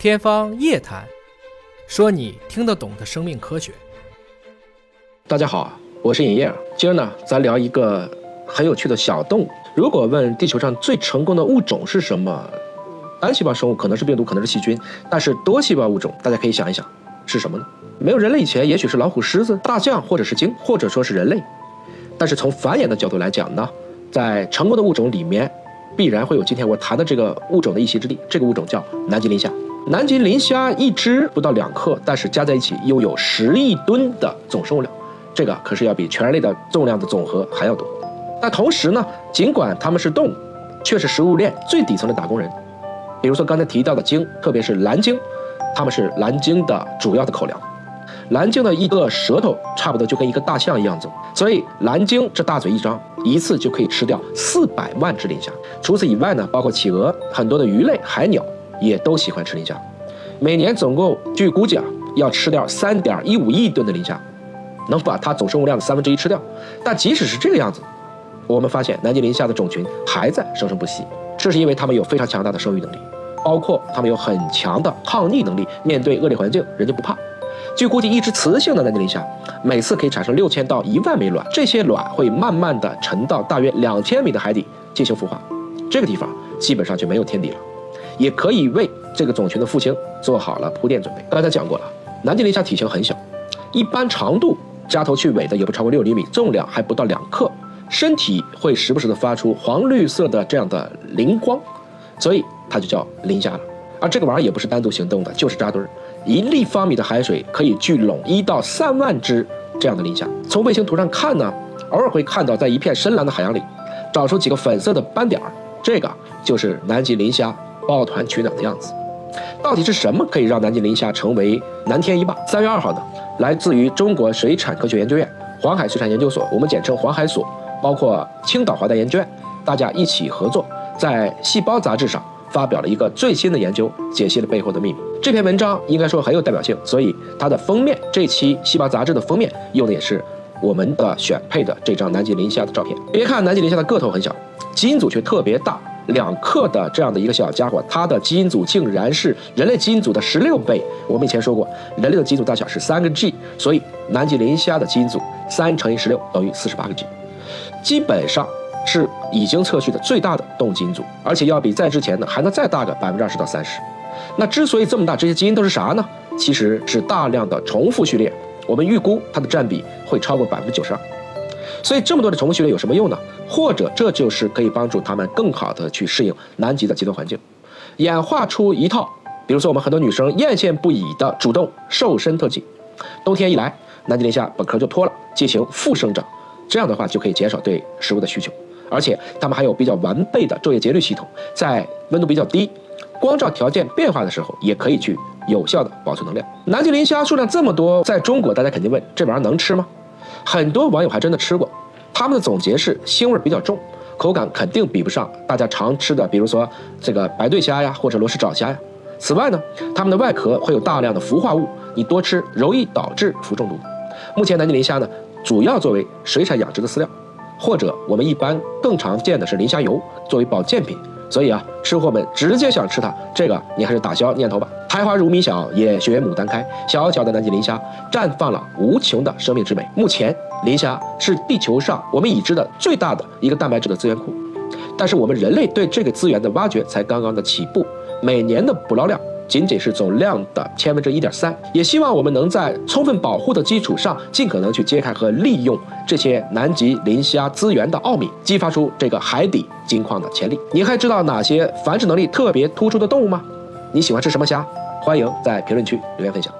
天方夜谭，说你听得懂的生命科学。大家好，我是尹烨。今儿呢，咱聊一个很有趣的小动物。如果问地球上最成功的物种是什么，单细胞生物可能是病毒，可能是细菌，但是多细胞物种，大家可以想一想，是什么呢？没有人类以前，也许是老虎、狮子、大象，或者是鲸，或者说是人类。但是从繁衍的角度来讲呢，在成功的物种里面，必然会有今天我谈的这个物种的一席之地。这个物种叫南极磷虾。南极磷虾一只不到两克，但是加在一起又有十亿吨的总生物量，这个可是要比全人类的重量的总和还要多。但同时呢，尽管它们是动物，却是食物链最底层的打工人。比如说刚才提到的鲸，特别是蓝鲸，它们是蓝鲸的主要的口粮。蓝鲸的一个舌头差不多就跟一个大象一样重，所以蓝鲸这大嘴一张，一次就可以吃掉四百万只磷虾。除此以外呢，包括企鹅、很多的鱼类、海鸟也都喜欢吃磷虾。每年总共据估计啊，要吃掉三点一五亿吨的磷虾，能把它总生物量的三分之一吃掉。但即使是这个样子，我们发现南极磷虾的种群还在生生不息，这是因为它们有非常强大的生育能力，包括它们有很强的抗逆能力，面对恶劣环境，人家不怕。据估计，一只雌性的南极磷虾每次可以产生六千到一万枚卵，这些卵会慢慢的沉到大约两千米的海底进行孵化，这个地方基本上就没有天敌了，也可以为这个种群的复兴做好了铺垫准备。刚才讲过了，南极磷虾体型很小，一般长度加头去尾的也不超过六厘米，重量还不到两克，身体会时不时的发出黄绿色的这样的磷光，所以它就叫磷虾了。而这个玩意儿也不是单独行动的，就是扎堆儿。一立方米的海水可以聚拢一到三万只这样的磷虾。从卫星图上看呢，偶尔会看到在一片深蓝的海洋里，找出几个粉色的斑点儿，这个就是南极磷虾抱团取暖的样子。到底是什么可以让南极磷虾成为南天一霸？三月二号呢，来自于中国水产科学研究院黄海水产研究所，我们简称黄海所，包括青岛华大研究院，大家一起合作，在《细胞》杂志上。发表了一个最新的研究，解析了背后的秘密。这篇文章应该说很有代表性，所以它的封面，这期《细胞》杂志的封面用的也是我们的选配的这张南极磷虾的照片。别看南极磷虾的个头很小，基因组却特别大，两克的这样的一个小家伙，它的基因组竟然是人类基因组的十六倍。我们以前说过，人类的基因组大小是三个 G，所以南极磷虾的基因组三乘以十六等于四十八个 G，基本上。是已经测序的最大的动物基因组，而且要比在之前的还能再大个百分之二十到三十。那之所以这么大，这些基因都是啥呢？其实是大量的重复序列。我们预估它的占比会超过百分之九十二。所以这么多的重复序列有什么用呢？或者这就是可以帮助它们更好的去适应南极的极端环境，演化出一套，比如说我们很多女生艳羡不已的主动瘦身特技。冬天一来，南极磷虾本壳就脱了，进行复生长，这样的话就可以减少对食物的需求。而且它们还有比较完备的昼夜节律系统，在温度比较低、光照条件变化的时候，也可以去有效的保存能量。南极磷虾数量这么多，在中国大家肯定问这玩意儿能吃吗？很多网友还真的吃过，他们的总结是腥味比较重，口感肯定比不上大家常吃的，比如说这个白对虾呀或者罗氏爪虾呀。此外呢，它们的外壳会有大量的氟化物，你多吃容易导致氟中毒。目前南极磷虾呢，主要作为水产养殖的饲料。或者我们一般更常见的是磷虾油作为保健品，所以啊，吃货们直接想吃它，这个你还是打消念头吧。苔花如米小，也学牡丹开。小小的南极磷虾绽放了无穷的生命之美。目前，磷虾是地球上我们已知的最大的一个蛋白质的资源库，但是我们人类对这个资源的挖掘才刚刚的起步，每年的捕捞量。仅仅是总量的千分之一点三，也希望我们能在充分保护的基础上，尽可能去揭开和利用这些南极磷虾资源的奥秘，激发出这个海底金矿的潜力。你还知道哪些繁殖能力特别突出的动物吗？你喜欢吃什么虾？欢迎在评论区留言分享。